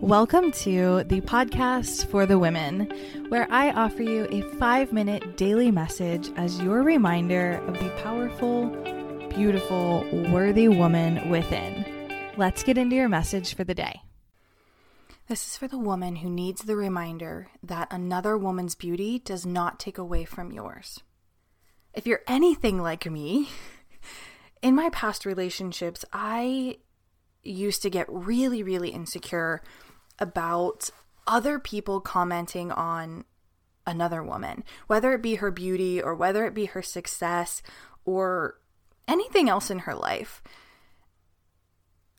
Welcome to the podcast for the women, where I offer you a five minute daily message as your reminder of the powerful, beautiful, worthy woman within. Let's get into your message for the day. This is for the woman who needs the reminder that another woman's beauty does not take away from yours. If you're anything like me, in my past relationships, I used to get really, really insecure about other people commenting on another woman, whether it be her beauty or whether it be her success or anything else in her life.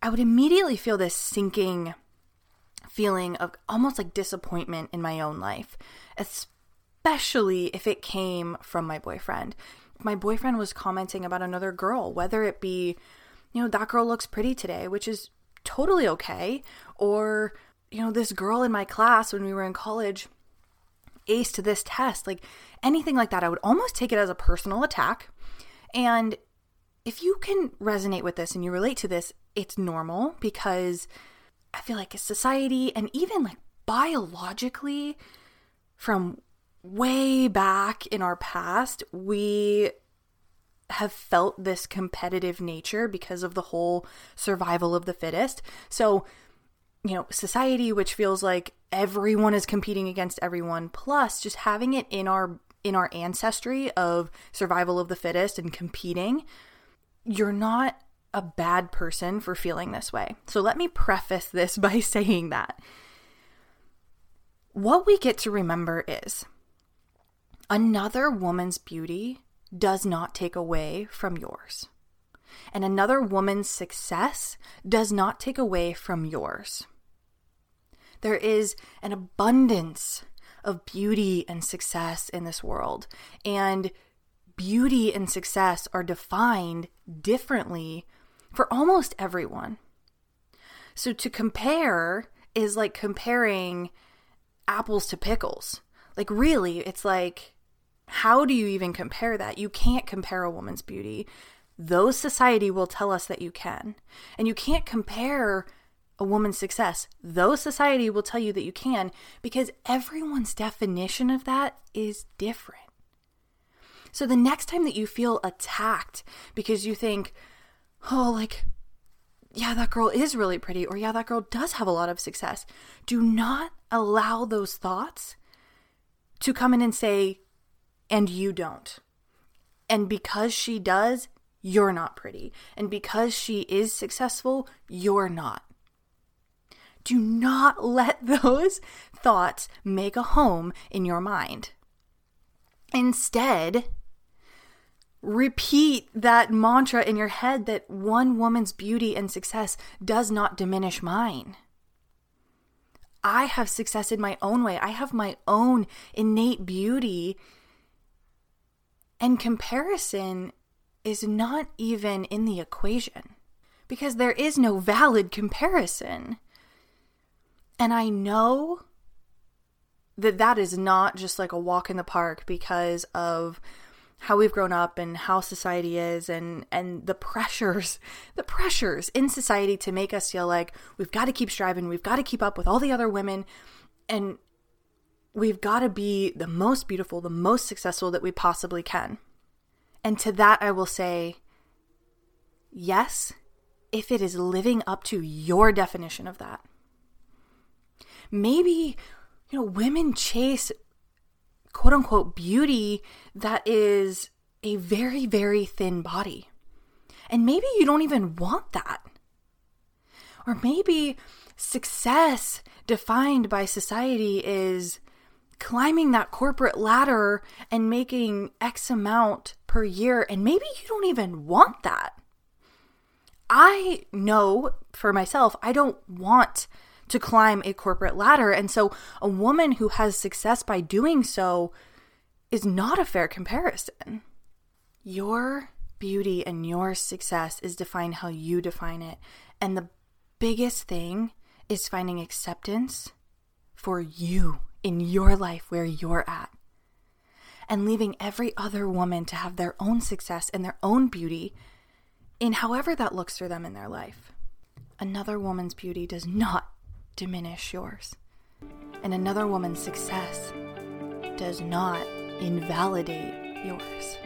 I would immediately feel this sinking feeling of almost like disappointment in my own life, especially if it came from my boyfriend. My boyfriend was commenting about another girl, whether it be, you know, that girl looks pretty today, which is totally okay, or you know, this girl in my class when we were in college aced this test, like anything like that, I would almost take it as a personal attack. And if you can resonate with this and you relate to this, it's normal because I feel like society and even like biologically from way back in our past, we have felt this competitive nature because of the whole survival of the fittest. So you know, society which feels like everyone is competing against everyone, plus just having it in our in our ancestry of survival of the fittest and competing, you're not a bad person for feeling this way. So let me preface this by saying that. What we get to remember is another woman's beauty does not take away from yours and another woman's success does not take away from yours. There is an abundance of beauty and success in this world, and beauty and success are defined differently for almost everyone. So to compare is like comparing apples to pickles. Like, really, it's like, how do you even compare that? You can't compare a woman's beauty those society will tell us that you can. And you can't compare a woman's success. Those society will tell you that you can because everyone's definition of that is different. So the next time that you feel attacked because you think, oh, like, yeah, that girl is really pretty, or yeah, that girl does have a lot of success, do not allow those thoughts to come in and say, and you don't. And because she does, you're not pretty. And because she is successful, you're not. Do not let those thoughts make a home in your mind. Instead, repeat that mantra in your head that one woman's beauty and success does not diminish mine. I have success in my own way. I have my own innate beauty. And comparison is not even in the equation because there is no valid comparison. And I know that that is not just like a walk in the park because of how we've grown up and how society is and and the pressures the pressures in society to make us feel like we've got to keep striving we've got to keep up with all the other women and we've got to be the most beautiful the most successful that we possibly can and to that, I will say, yes, if it is living up to your definition of that. Maybe, you know, women chase quote unquote beauty that is a very, very thin body. And maybe you don't even want that. Or maybe success defined by society is climbing that corporate ladder and making X amount per year, and maybe you don't even want that. I know for myself, I don't want to climb a corporate ladder. And so a woman who has success by doing so is not a fair comparison. Your beauty and your success is defined how you define it. And the biggest thing is finding acceptance for you in your life where you're at and leaving every other woman to have their own success and their own beauty in however that looks for them in their life. Another woman's beauty does not diminish yours. And another woman's success does not invalidate yours.